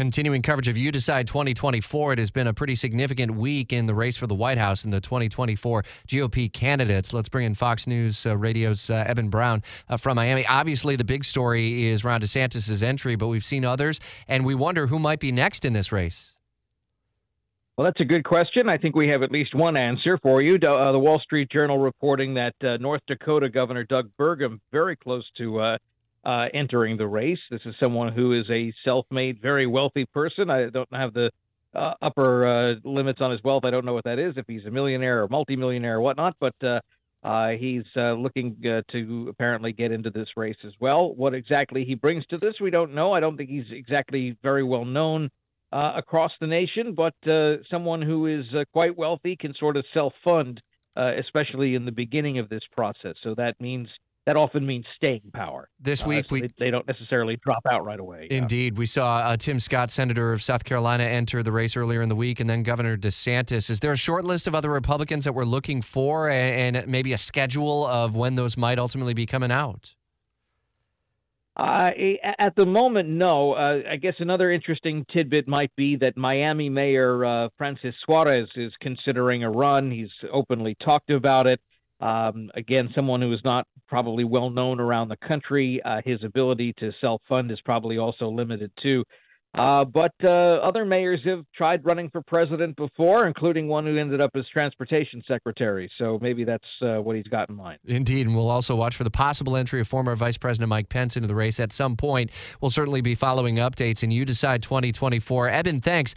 Continuing coverage of You Decide 2024, it has been a pretty significant week in the race for the White House and the 2024 GOP candidates. Let's bring in Fox News uh, Radio's uh, Eben Brown uh, from Miami. Obviously, the big story is Ron DeSantis' entry, but we've seen others, and we wonder who might be next in this race. Well, that's a good question. I think we have at least one answer for you. Uh, the Wall Street Journal reporting that uh, North Dakota Governor Doug Burgum very close to uh, uh, entering the race. This is someone who is a self-made, very wealthy person. I don't have the uh, upper uh, limits on his wealth. I don't know what that is, if he's a millionaire or multimillionaire or whatnot, but uh, uh, he's uh, looking to apparently get into this race as well. What exactly he brings to this, we don't know. I don't think he's exactly very well known across the nation, but someone who is quite wealthy can sort of self fund, especially in the beginning of this process. So that means that often means staying power. This uh, week, so we they, they, don't necessarily drop out right away. Indeed, we saw uh, Tim Scott, senator of South Carolina, enter the race earlier in the week, and then Governor DeSantis. Is there a short list of other Republicans that we're looking for, and, and maybe a schedule of when those might ultimately be coming out? Uh, at the moment, no. Uh, I guess another interesting tidbit might be that Miami Mayor uh, Francis Suarez is considering a run. He's openly talked about it. Um, again, someone who is not probably well known around the country. Uh, his ability to self fund is probably also limited too. Uh, but uh, other mayors have tried running for president before, including one who ended up as transportation secretary. So maybe that's uh, what he's got in mind. Indeed. And we'll also watch for the possible entry of former Vice President Mike Pence into the race at some point. We'll certainly be following updates, and you decide 2024. Eben, thanks.